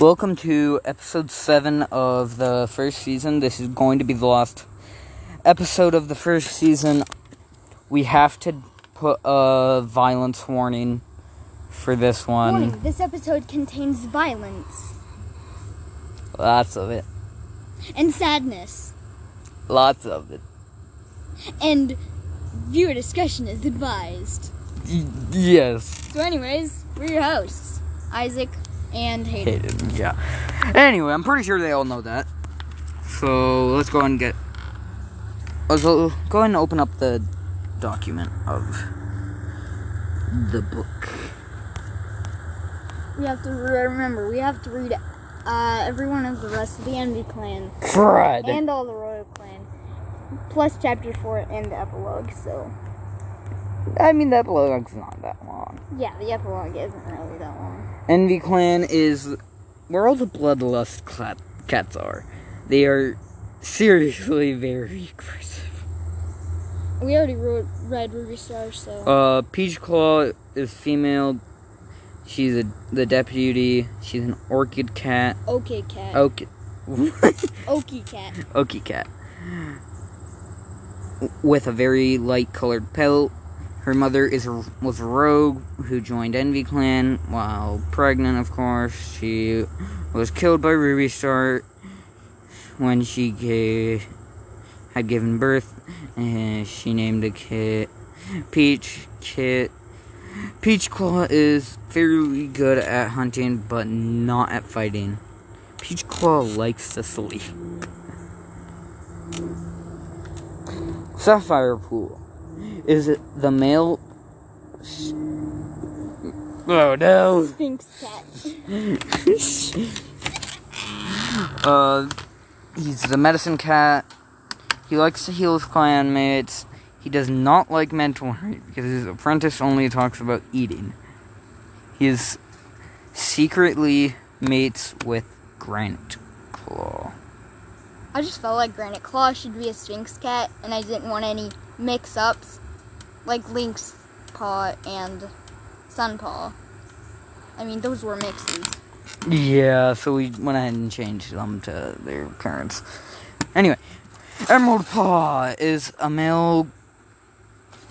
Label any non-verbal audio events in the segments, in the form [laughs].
Welcome to episode 7 of the first season. This is going to be the last episode of the first season. We have to put a violence warning for this one. Warning, this episode contains violence Lots of it. and sadness, Lots of it. and viewer discretion is advised. Y- yes. So, anyways, we're your hosts, Isaac and Hayden. Hayden, yeah. Anyway, I'm pretty sure they all know that. So let's go and get. Let's go ahead and open up the document of the book. We have to remember, we have to read uh, every one of the rest of the Envy Clan Fred. and all the Royal Clan, plus chapter 4 and the epilogue. So, I mean, the epilogue's not that long. yeah, the epilogue isn't really that long. Envy Clan is where all the bloodlust cats are. They are seriously very aggressive. We already wrote, read Ruby Star, so. Uh, Peach Claw is female. She's a, the deputy. She's an orchid cat. okay, cat. Okay. Okie cat. Okie cat. With a very light colored pelt. Her mother is was a rogue who joined Envy Clan while pregnant, of course. She was killed by Ruby Star when she gave, had given birth. And she named the kit Peach Kit. Peach Claw is fairly good at hunting, but not at fighting. Peach Claw likes to sleep. Sapphire Pool is it the male. Oh no! Sphynx cat. [laughs] uh, he's the medicine cat. He likes to heal his clanmates. He does not like mentoring because his apprentice only talks about eating. He is secretly mates with Granite Claw. I just felt like Granite Claw should be a Sphynx cat, and I didn't want any mix ups like Link's Paw and Sun Paw. I mean, those were mixes. Yeah, so we went ahead and changed them to their parents. Anyway, Emerald Paw is a male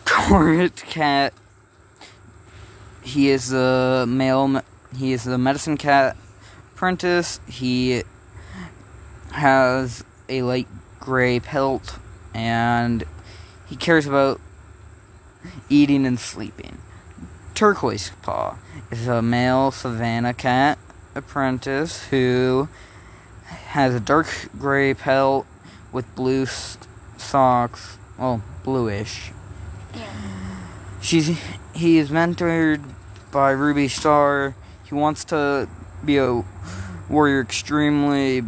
Korat cat. He is a male. He is the medicine cat apprentice. He has a light gray pelt, and he cares about eating and sleeping. Turquoise Paw is a male savannah cat apprentice who has a dark gray pelt with blue socks, well, bluish. Yeah. She's he is mentored by Ruby Star. He wants to be a warrior extremely.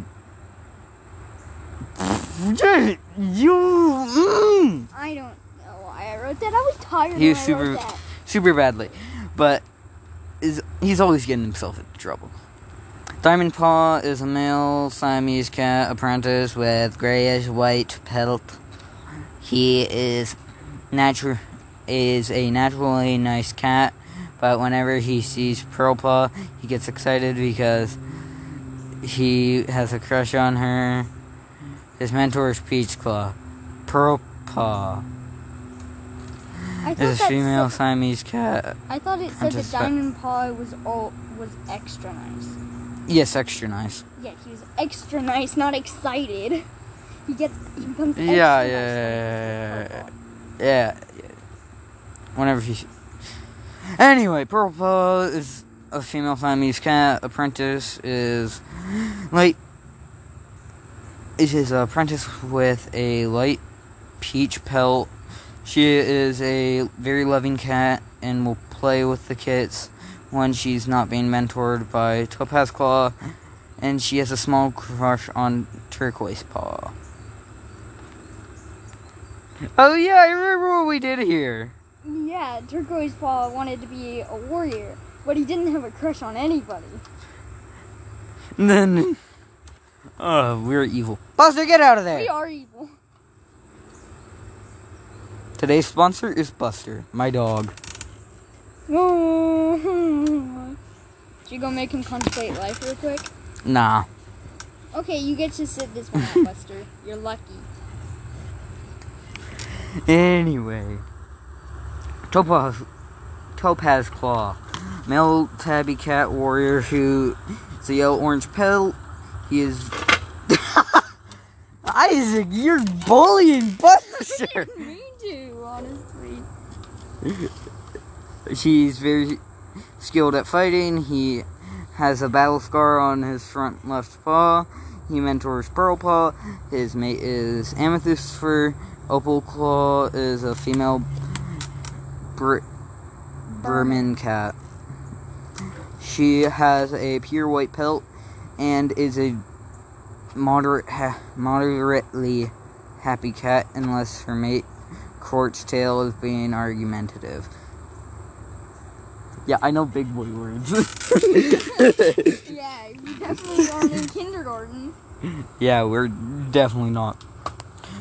You. Mm I don't know why I wrote that. I was tired He was super- super badly, but is he's always getting himself into trouble. Diamond Paw is a male Siamese cat apprentice with grayish white pelt. He is natural is a naturally nice cat, but whenever he sees Pearl Paw, he gets excited because he has a crush on her. His mentor is Peach Claw. Pearl Paw is a female said, Siamese cat. I thought it said that just- Diamond Paw was all was extra nice. Yes, extra nice. Yeah, he was extra nice, not excited. He gets he becomes extra Yeah, nice yeah, yeah, Yeah, yeah. Whenever he. Anyway, Purple Paw is a female Siamese cat. Apprentice is light. It is an apprentice with a light peach pelt. She is a very loving cat and will play with the kits when she's not being mentored by Topaz Claw. And she has a small crush on Turquoise Paw. Oh yeah, I remember what we did here. Yeah, Turquoise Paw wanted to be a warrior, but he didn't have a crush on anybody. And then, [laughs] oh, we're evil. Buster, get out of there! We are evil. Today's sponsor is Buster, my dog. Should you go make him contemplate life real quick? Nah. Okay, you get to sit this one out, Buster. [laughs] You're lucky. Anyway, Topaz, Topaz Claw, male tabby cat warrior who is a yellow orange pelt. He is. [laughs] Isaac, you're bullying Buster. Too, honestly. [laughs] She's very skilled at fighting. He has a battle scar on his front left paw. He mentors Pearl Paw. His mate is Amethyst Fur. Opal Claw is a female Br- Birman cat. She has a pure white pelt and is a moderate, ha- moderately happy cat unless her mate Quartz Tail is being argumentative. Yeah, I know big boy words. [laughs] Yeah, you definitely aren't in kindergarten. yeah, we're definitely not.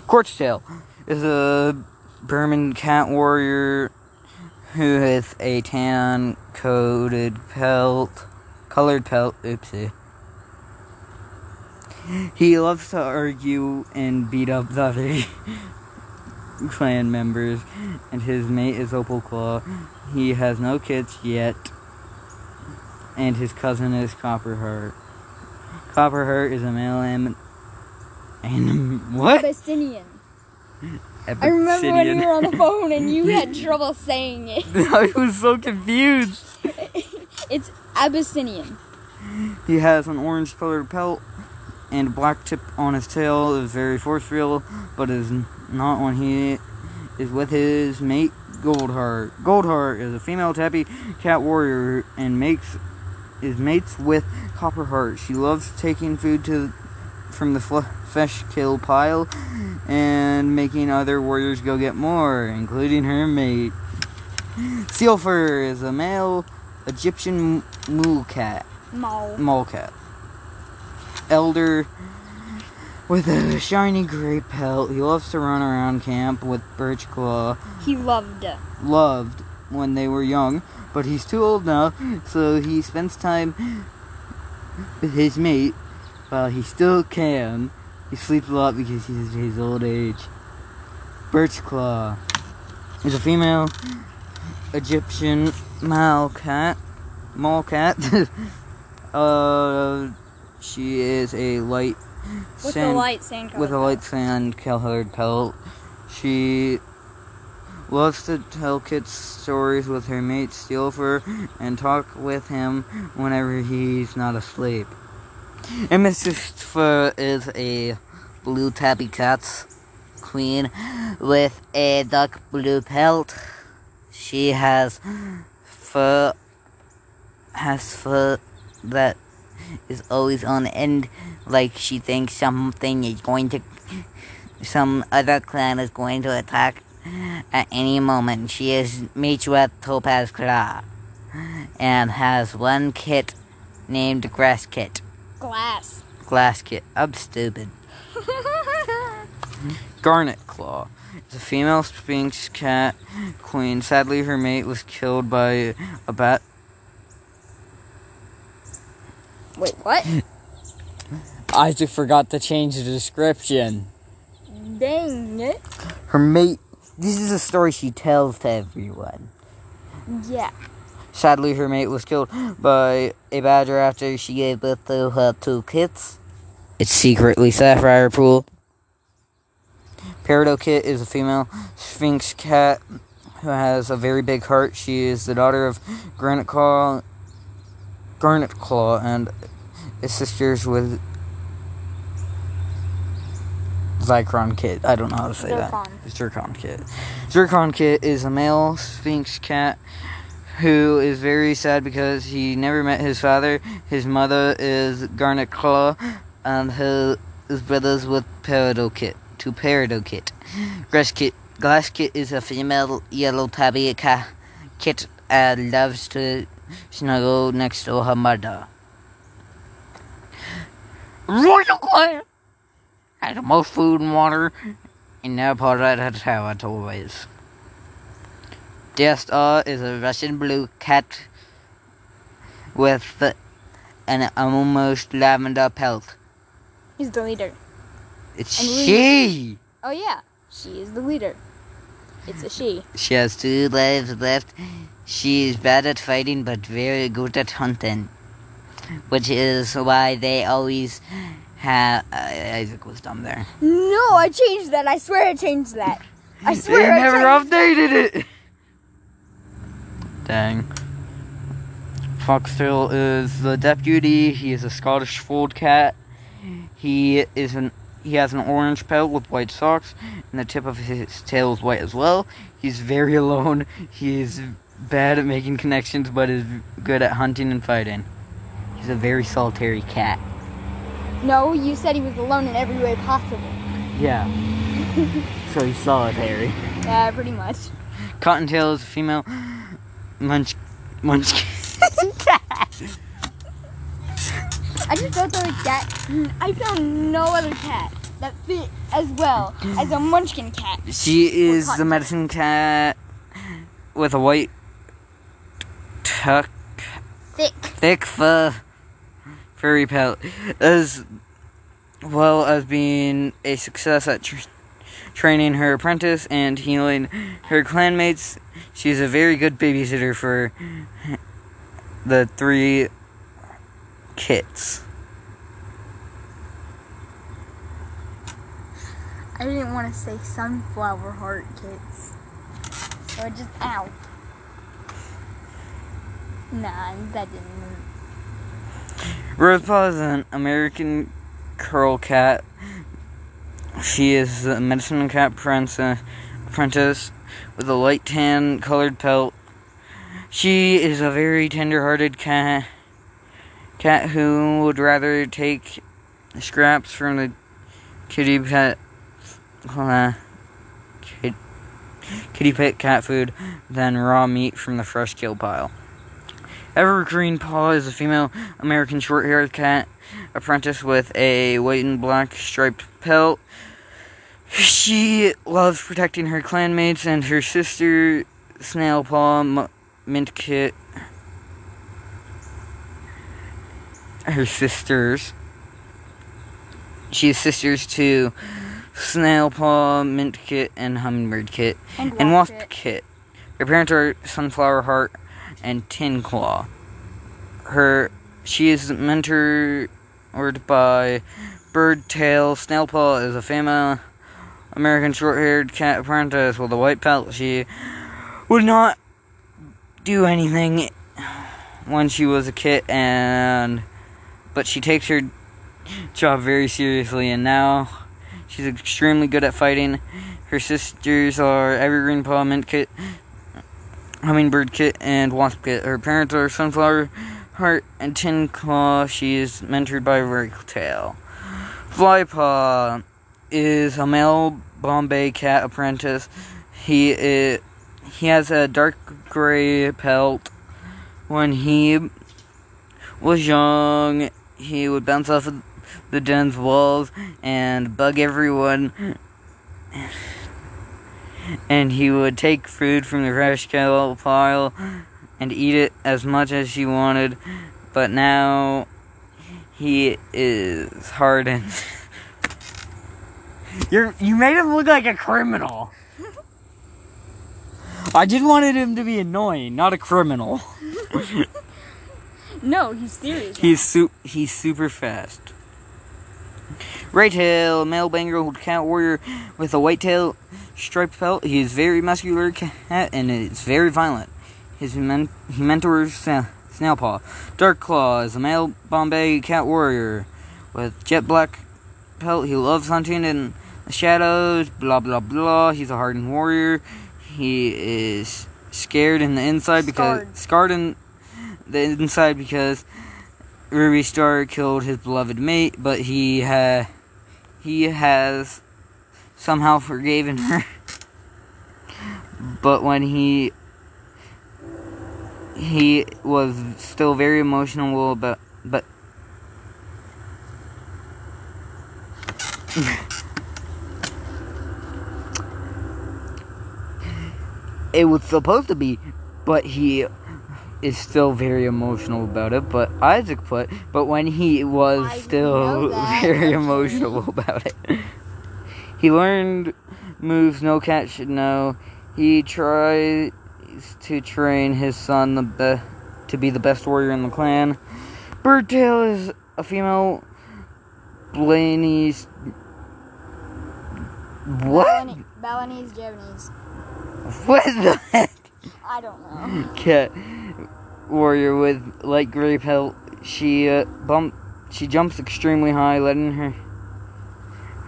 Quartz Tail is a Birman cat warrior who has a tan coated pelt, colored pelt. Oopsie. He loves to argue and beat up the other clan members, and his mate is Opal Claw. He has no kids yet, and his cousin is Copperheart. Copperheart is a male am- anim- what? Abyssinian. I remember when you were on the [laughs] phone and you had trouble saying it. [laughs] I was so confused. [laughs] It's Abyssinian. He has an orange colored pelt and a black tip on his tail. Is very forceful, but is not when he is with his mate Goldheart. Goldheart is a female tabby cat warrior and makes is mates with Copperheart. She loves taking food to from the fl- flesh kill pile and making other warriors go get more, including her mate. Sealfur is a male Egyptian mule cat Mall. mole cat. Elder with a shiny gray pelt. He loves to run around camp with Birch Claw. He loved. Loved when they were young, but he's too old now, so he spends time with his mate while he still can. He sleeps a lot because he's his old age. Birch Claw is a female Egyptian male cat. Mole cat. [laughs] uh, she is a light With sand, the light sand with a light sand colored pelt. She loves to tell kids stories with her mate Steelfur and talk with him whenever he's not asleep. Amethyst Fur is a blue tabby cat's queen with a dark blue pelt. She has fur has fur that is always on end like she thinks something is going to some other clan is going to attack at any moment. She is meets with Topaz Claw and has one kit named Grass Kit. Glass. Glass Kit. I'm stupid. [laughs] Garnet Claw. It's a female Sphynx cat queen. Sadly, her mate was killed by a bat. Wait, what? [laughs] Isaac forgot to change the description. Dang it. Her mate. This is a story she tells to everyone. Yeah. Sadly, her mate was killed by a badger after she gave birth to her two kids. It's secretly Sapphire Pool. Peridot Kit is a female Sphynx cat who has a very big heart. She is the daughter of Granite Claw, Garnet Claw, and his sisters with Zycron Kit. I don't know how to say Zircon. that. Zircon Kit. Zircon Kit is a male Sphynx cat who is very sad because he never met his father. His mother is Garnet Claw, and his, his brothers with Peridot Kit. To Peridot Kit. Grass Kit. Glass Kit is a female yellow tabby cat kit and loves to snuggle next to her mother. Royal Clan has the most food and water in their part of the territories. Death Star is a Russian blue cat with an almost lavender pelt. He's the leader. It's And she. Oh yeah, she is the leader. It's a she. She has two lives left. She is bad at fighting, but very good at hunting. Which is why they always have. Uh, Isaac was dumb there. No, I changed that. I swear I changed that. I They swear I never updated it. Dang. Foxtail is the deputy. He is a Scottish fold cat. He is an he has an orange pelt with white socks, and the tip of his tail is white as well. He's very [laughs] alone. He is bad at making connections, but is good at hunting and fighting. He's a very solitary cat. No, you said he was alone in every way possible. Yeah. [laughs] so he's solitary. Yeah, pretty much. Cottontail is a female [gasps] munch munchkin. [laughs] Cat I just don't know a cat. I found no other cat that fit as well as a munchkin cat. She is the medicine cat with a white tuck Thick. thick fur furry pelt as well as being a success at tr- training her apprentice and healing her clanmates she's a very good babysitter for the three kits I didn't want to say sunflower heart kits. So I just ow. Nah, that didn't. Rosepaw is an American curl cat. She is a medicine cat princess, apprentice with a light tan colored pelt. She is a very tender-hearted cat, cat who would rather take scraps from the kitty pet, uh, kitty pet cat food than raw meat from the fresh kill pile. Evergreen Paw is a female American short haired cat apprentice with a white and black striped pelt. She loves protecting her clanmates and her sister, Snail Paw, M- Mint Kit. Her sisters. She is sisters to Snail Paw, Mint Kit, and Hummingbird Kit And, and Wasp Kit. Her parents are Sunflower Heart and Tin Claw. Her she is mentored by Birdtail. Snailpaw is a female American short-haired cat apprentice with a white pelt. She would not do anything when she was a kit, and but she takes her job very seriously, and now she's extremely good at fighting. Her sisters are Evergreen Paw, Mint Kit, Hummingbird Kit, and Wasp Kit. Her parents are Sunflower Heart and Tin Claw. She is mentored by Tail. Flypaw is a male Bombay cat apprentice. He is, he has a dark gray pelt. When he was young, he would bounce off of the den's walls and bug everyone and he would take food from the trash can pile and eat it as much as he wanted. But now he is hardened. [laughs] You're you made him look like a criminal. I just wanted him to be annoying, not a criminal. [laughs] No, he's serious. He's su- he's super fast. Right tail, male Bengal cat warrior with a white tail, striped pelt. He is very muscular cat and is very violent. His men- he mentors Sna- Snailpaw. Dark Claw is a male Bombay cat warrior with jet black pelt. He loves hunting in the shadows. Blah blah blah. He's a hardened warrior. He is scared in the inside because Scarred. scarred in the inside because Ruby Star killed his beloved mate, but he ha- he has somehow forgiven her. but when he he was still very emotional about but [laughs] it was supposed to be but he is still very emotional about it, but Isaac put, but when he was I still [laughs] very emotional about it. He learned moves no cat should know. He tries to train his son the be- to be the best warrior in the clan. Birdtail is a female. Blaney's. What? Balinese, Balinese, Japanese. What the heck? I don't know. cat warrior with light gray pelt. She uh, bump. She jumps extremely high, letting her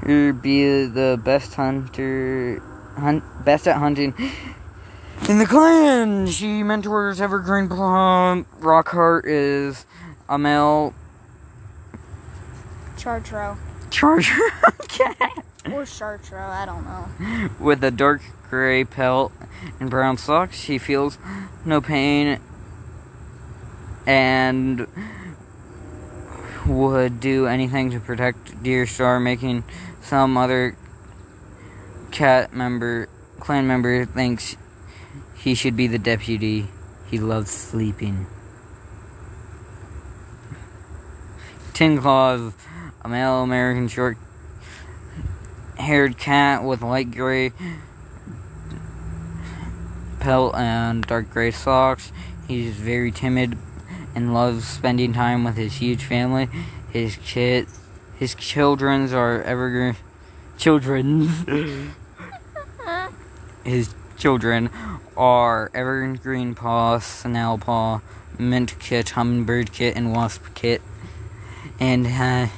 be the best hunter, hunt best at hunting in the clan. She mentors Evergreen Plum. Rockheart is a male Chartro. charger [laughs] cat Or Chartro, I don't know. with a dark gray pelt and brown socks. She feels no pain and would do anything to protect Deer Star, making some other cat member, clan member, thinks he should be the deputy. He loves sleeping. Tin Claws, a male American short haired cat with light gray pelt and dark gray socks. He's very timid and loves spending time with his huge family. His kid, his children's are evergreen. Children's. [laughs] his children are evergreen paw, snail paw, mint kit, hummingbird kit, and wasp kit. And uh,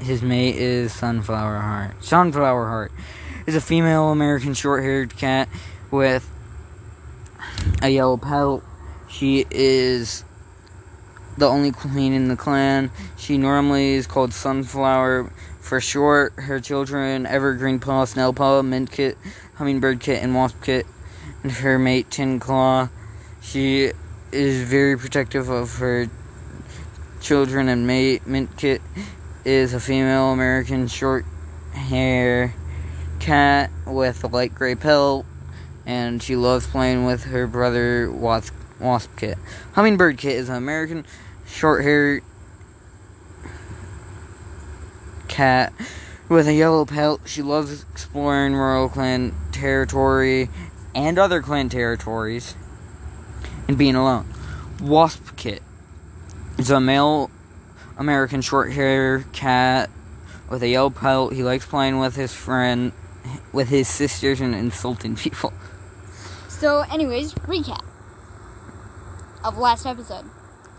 his mate is sunflower heart. Sunflower heart is a female American short-haired cat with a yellow pelt. She is the only queen in the clan. She normally is called Sunflower for short. Her children, Evergreen Paw, Snail Paw, Mint Kit, Hummingbird Kit, and Wasp Kit. And her mate, Tin Claw. She is very protective of her children and mate. Mint Kit is a female American short hair cat with a light gray pelt. And she loves playing with her brother, Wasp, Wasp Kit. Hummingbird Kit is an American short haired cat with a yellow pelt. She loves exploring Royal Clan territory and other clan territories and being alone. Wasp Kit is a male American short haired cat with a yellow pelt. He likes playing with his friend, with his sisters, and insulting people. So, anyways, recap of last episode.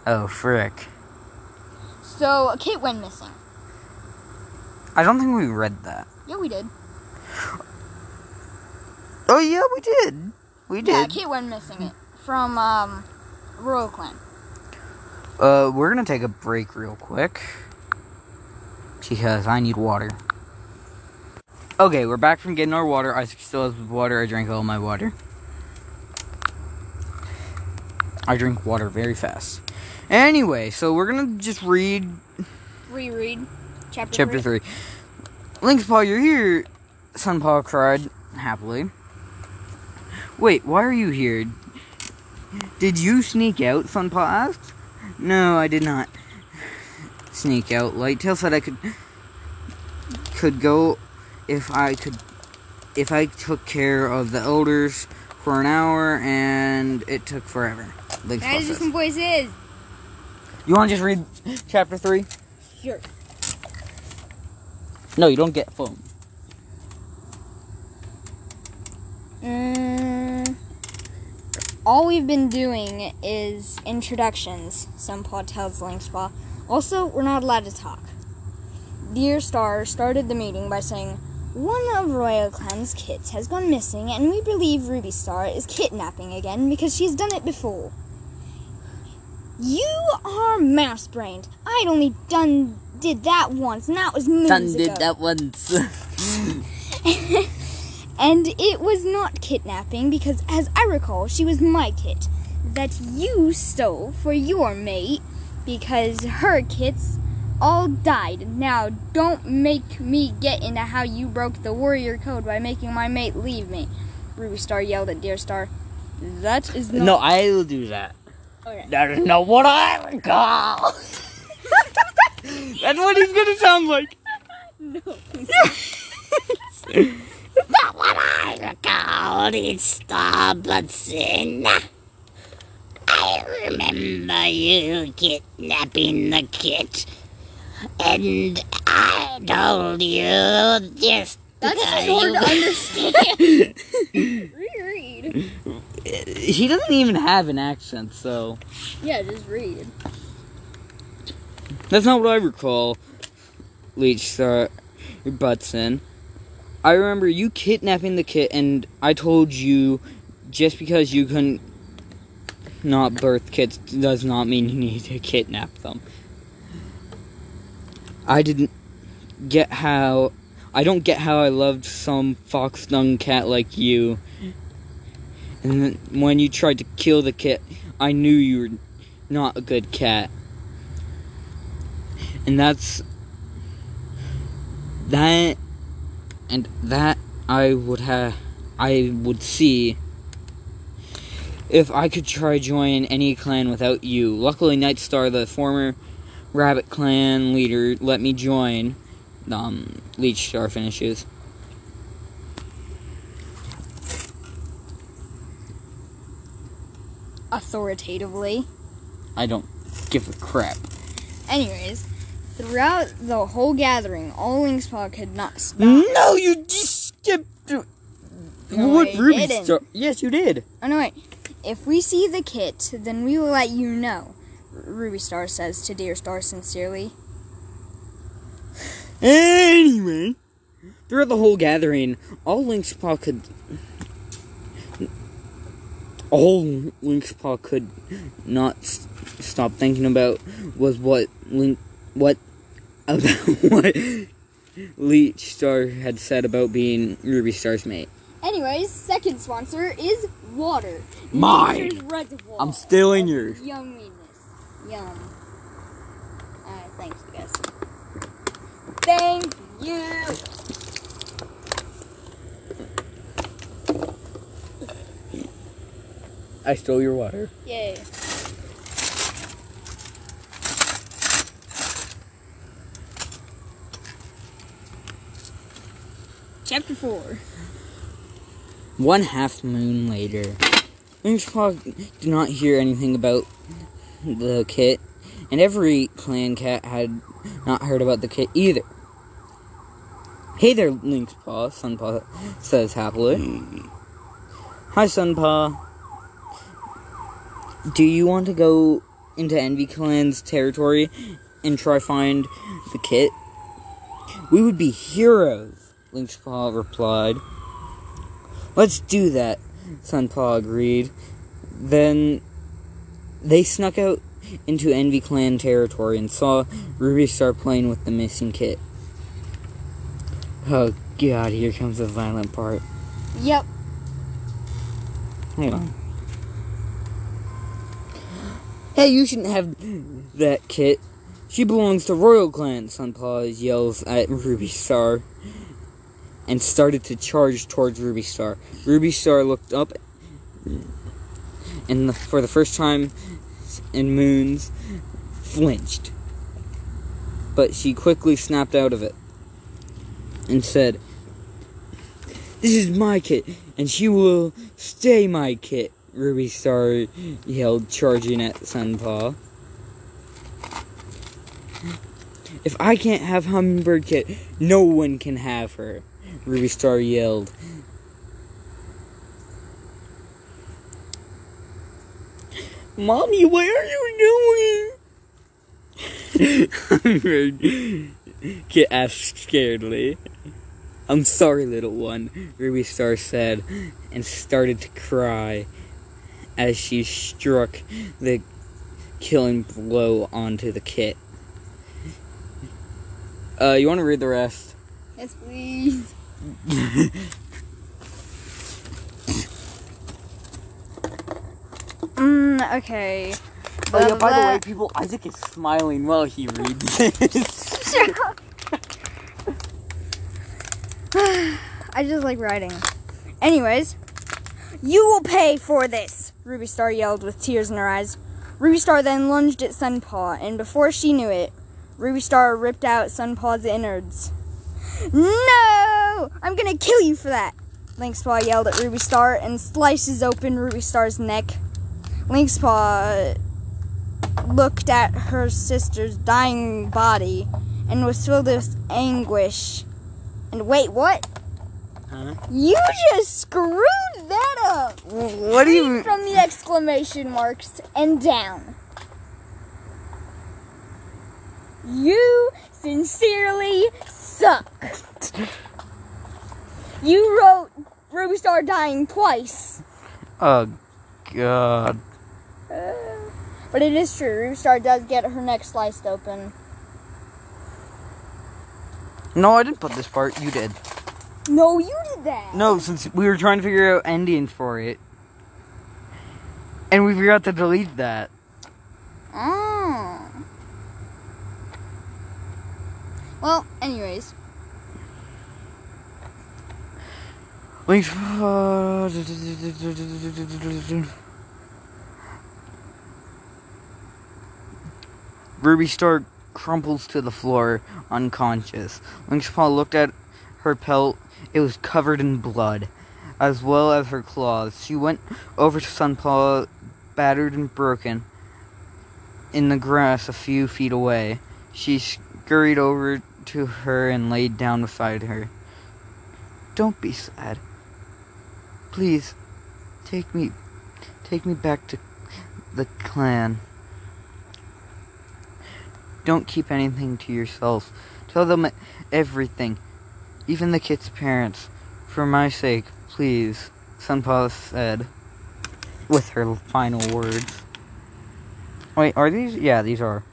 Oh, frick. So, a Kit went missing. I don't think we read that. Yeah, we did. Oh, yeah, we did. We did. Yeah. Kit went missing it from um, Royal Clan. Uh, we're gonna take a break real quick. Because I need water. Okay, we're back from getting our water. Isaac still has water. I drank all my water. I drink water very fast. Anyway, so we're gonna just read Reread chapter, chapter 3. Link's Paw, you're here. Sunpaw cried happily. Wait, why are you here? Did you sneak out? Sunpaw asked. No, I did not sneak out. Lighttail said I could could go if I could if I took care of the elders for an hour and it took forever. Paw do says. some voices. You want to just read chapter 3? Sure. No, you don't get phone. Mm, all we've been doing is introductions, some Sunpaw tells Linkspaw. Also, we're not allowed to talk. Deer Star started the meeting by saying, One of Royal Clan's kits has gone missing, and we believe Ruby Star is kidnapping again because she's done it before. You are mouse brained. I'd only done did that once, and that was moons Done ago. did that once. [laughs] And it was not kidnapping because, as I recall, she was my kit that you stole for your mate because her kits all died. Now, don't make me get into how you broke the warrior code by making my mate leave me. Ruby Star yelled at Deer Star. That is not. no, I will do that. Okay. That is not what I recall. That's what he's gonna sound like. No. [laughs] Not what I recall, it's Starbuckson. I remember you kidnapping the kid. And I told you just That's because hard to [laughs] understand. Reread. He doesn't even have an accent, so Yeah, just read. that's not what I recall. Leech uh, Star Butson. I remember you kidnapping the kid, and I told you just because you couldn't not birth kids does not mean you need to kidnap them. I didn't get how. I don't get how I loved some fox dung cat like you. And when you tried to kill the kid, I knew you were not a good cat. And that's. That. And that I would have. I would see if I could try join any clan without you. Luckily, Nightstar, the former Rabbit Clan leader, let me join. Um, Leech Star finishes. Authoritatively. I don't give a crap. Anyways, throughout the whole gathering, all Linkspaw could not stop. No, you just skipped. through- No, what Ruby. Star? Yes, you did. Oh no, wait. If we see the kit, then we will let you know. Ruby Star says to Deer Star sincerely. Anyway, throughout the whole gathering, all Link's Paw could. All Link's Paw could not s- stop thinking about was what Link. What. About [laughs] what Leech Star had said about being Ruby Star's mate. Anyways, second sponsor is water. Mine. Reservoir I'm stealing of yours. Yumminess. Yum. Uh, thanks, guys. Thank you. I stole your water. Yay. Chapter 4. One half moon later, Link's Paw did not hear anything about the kit, and every clan cat had not heard about the kit either. Hey there, Link's Paw, Sunpaw says happily. Hi, Sunpaw. Do you want to go into Envy Clan's territory and try find the kit? We would be heroes, Link's Paw replied. Let's do that, Sunpaw agreed. Then they snuck out into Envy Clan territory and saw Ruby start playing with the missing kit. Oh god, here comes the violent part. Yep. Hold on. Hey, you shouldn't have that kit. She belongs to Royal Clan, Sunpaw yells at Ruby Star and started to charge towards Ruby Star. Ruby Star looked up and the, for the first time in moons flinched. But she quickly snapped out of it and said, This is my kit, and she will stay my kit, Ruby Star yelled, charging at Sunpaw. If I can't have Hummingbird Kit, no one can have her, Ruby Star yelled. Mommy, what are you doing? [laughs] Hummingbird Kit asked scaredly. I'm sorry, little one, Ruby Star said, and started to cry as she struck the killing blow onto the kit. Uh, you want to read the rest? Yes, please. [laughs] Mm, okay. Oh yeah, by the way, people, Isaac is smiling while he reads this. [laughs] [sighs] I just like writing. Anyways, you will pay for this, Ruby Star yelled with tears in her eyes. Ruby Star then lunged at Sunpaw, and before she knew it, Ruby Star ripped out Sunpaw's innards. No! I'm gonna kill you for that! Link's Paw yelled at Ruby Star and slices open Ruby Star's neck. Link's Paw looked at her sister's dying body and was filled with anguish. And wait, what? Huh? You just screwed that up! What do you? Mean? From the exclamation marks and down. You sincerely suck. You wrote Ruby Star dying twice. Oh God. Uh, but it is true. Ruby Star does get her neck sliced open. No, I didn't put this part. You did. No, you did that. No, since we were trying to figure out endings for it, and we forgot to delete that. Oh. Well, anyways. Link's. [sighs] Ruby Star crumples to the floor, unconscious. Paw looked at her pelt. It was covered in blood, as well as her claws. She went over to Sunpaw, battered and broken, in the grass a few feet away. She scurried over to her and laid down beside her. Don't be sad. Please, take me, take me back to the clan. Don't keep anything to yourself. Tell them everything, even the kid's parents. For my sake, please, Sunpaw said, with her final words. Wait, are these? Yeah, these are.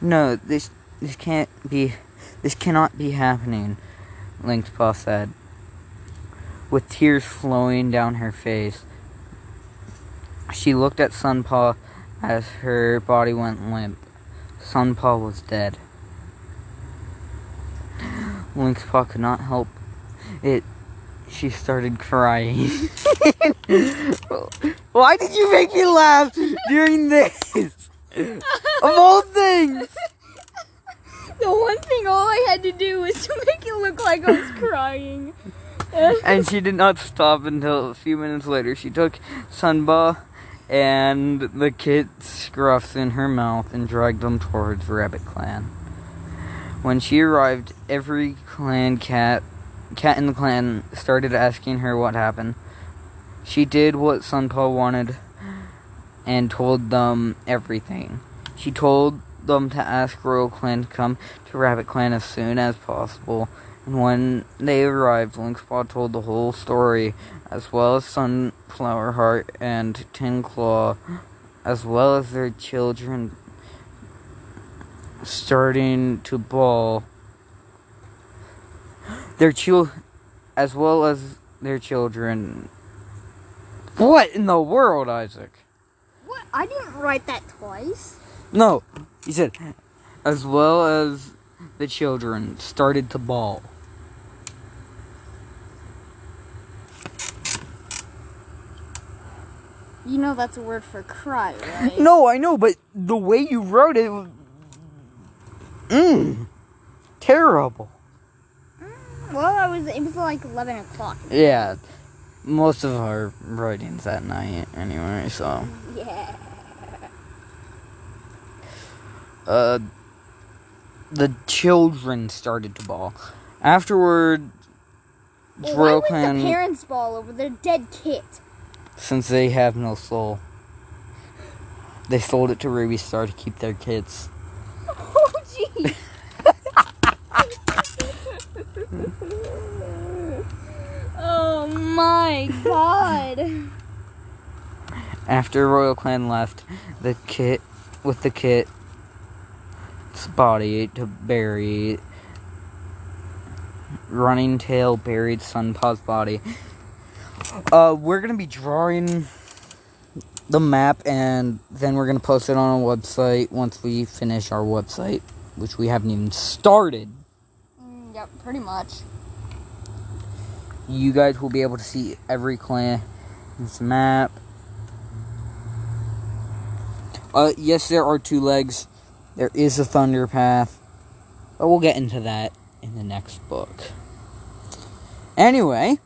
No, this this can't be. This cannot be happening. Link's paw said, with tears flowing down her face. She looked at Sunpaw as her body went limp. Sunpaw was dead. Link's paw could not help it. She started crying. [laughs] Why did you make me laugh during this? of all things! The one thing all I had to do was to make it look like I was crying. and she did not stop until a few minutes later. She took Sunpaw and the kid's scruffs in her mouth and dragged them towards Rabbit Clan. When she arrived, every clan cat cat in the clan started asking her what happened. She did what Sunpaw wanted and told them everything. She told them to ask Royal Clan to come to Rabbit Clan as soon as possible. And when they arrived, Link's Paw told the whole story, as well as Sunflower Heart and Tin Claw, as well as their children starting to bawl. Their chil- as well as their children. What in the world, Isaac? What? I didn't write that twice. No, he said, as well as the children started to bawl. You know that's a word for cry, right? No, I know, but the way you wrote it, mmm, terrible. Mm, well, I was. It was like eleven o'clock. Yeah, most of our writings at night, anyway. So, Yeah. Uh, the children started to bawl. Afterward, Well, Royal why would Clan, the parents ball over their dead kid? since they have no soul, they sold it to Ruby Star to keep their kids. [laughs] Oh, gee. [laughs] oh my god. After Royal Clan left, the kit with the kit's body to bury. Running Tail buried Sunpaw's body. Uh, we're gonna be drawing the map, and then we're gonna post it on our website once we finish our website, which we haven't even started. Mm, yep, pretty much. You guys will be able to see every clan's map. Uh, yes, there are two legs. There is a thunder path, but we'll get into that in the next book. Anyway,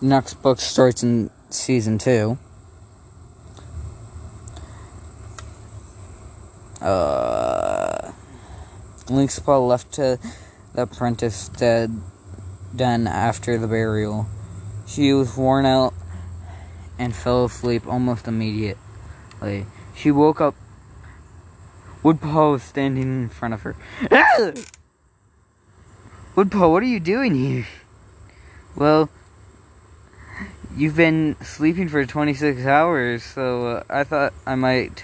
next book starts in season two. Uh, Link's paw left to the apprentice dead den after the burial. She was worn out and fell asleep almost immediately. She woke up. Woodpaw was standing in front of her. Woodpaw, what are you doing here? Well, you've been sleeping for 26 hours, so uh, I thought I might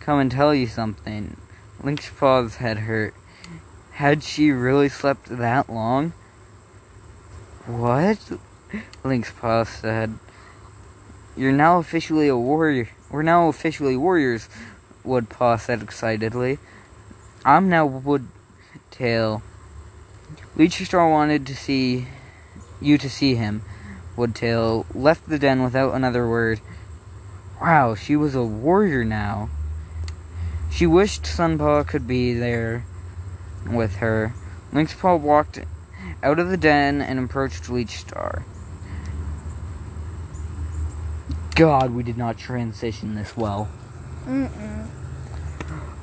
come and tell you something. Link's paw's head hurt. Had she really slept that long? What? Link's said. You're now officially a warrior. We're now officially warriors, Woodpaw said excitedly. I'm now Woodtail. Leechstar wanted to see you to see him. Woodtail left the den without another word. Wow, she was a warrior now. She wished Sunpaw could be there with her. Link's paw walked out of the den and approached Leechstar. God, we did not transition this well. Mm-mm.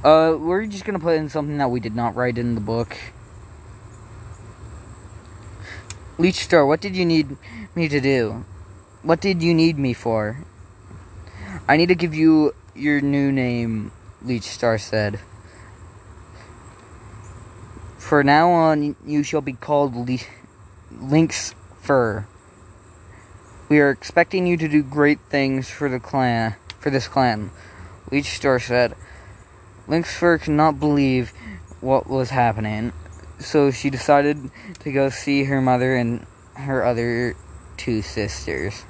Uh, we're just gonna put in something that we did not write in the book. Leech Star, what did you need me to do? What did you need me for? I need to give you your new name, Leech Star said. For now on, you shall be called Le- Link's Fur. We are expecting you to do great things for the clan, for this clan. Leechstar said. Link's Fur could not believe what was happening, so she decided to go see her mother and her other two sisters.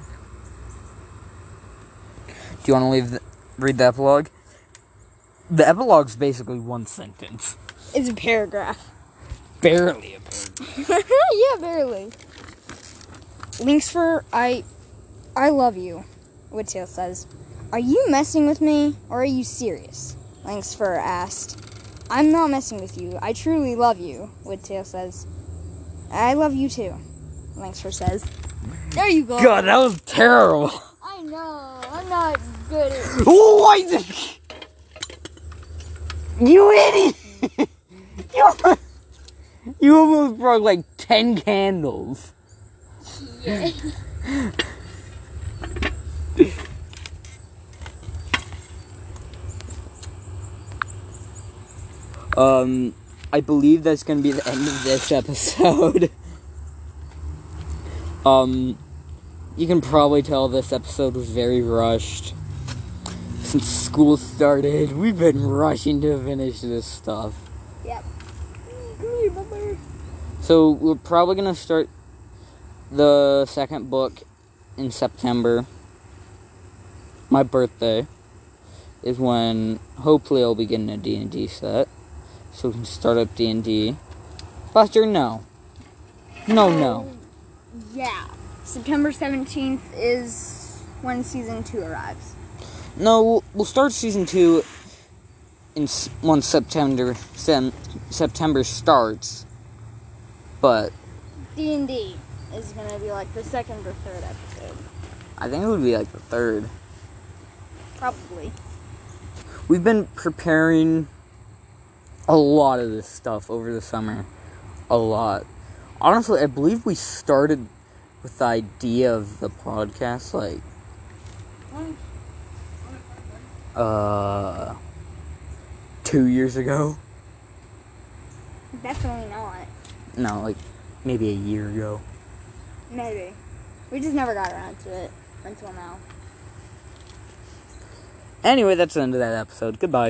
Do you want to leave the, read the epilogue? The epilogue's basically one sentence. It's a paragraph. Barely a paragraph. [laughs] yeah, barely. Link's Fur I I love you, Woodtail says. Are you messing with me or are you serious? Link's Fur asked. I'm not messing with you. I truly love you, Woodtail says. I love you too, Link's Fur says. There you go. God, that was terrible. I know. I'm not good at Oh, why the... You idiot! [laughs] you, [laughs] you almost broke like 10 candles. yeah. [laughs] Um, I believe that's gonna be the end of this [laughs] episode. um, you can probably tell this episode was very rushed. Since school started, we've been rushing to finish this stuff. Yep. So we're probably gonna start the second book in September. My birthday is when hopefully I'll be getting a D&D set. So we can start up D&D. Buster, no. No, no. Oh, yeah. September 17th is when season 2 arrives. No, we'll, we'll start season 2 in once September sem, September starts. But D&D is going to be like the second or third episode. I think it would be like the third. Probably. We've been preparing a lot of this stuff over the summer. A lot. Honestly, I believe we started with the idea of the podcast like uh 2 years ago. Definitely not. No, like maybe a year ago. Maybe. We just never got around to it until now. Anyway, that's the end of that episode. Goodbye.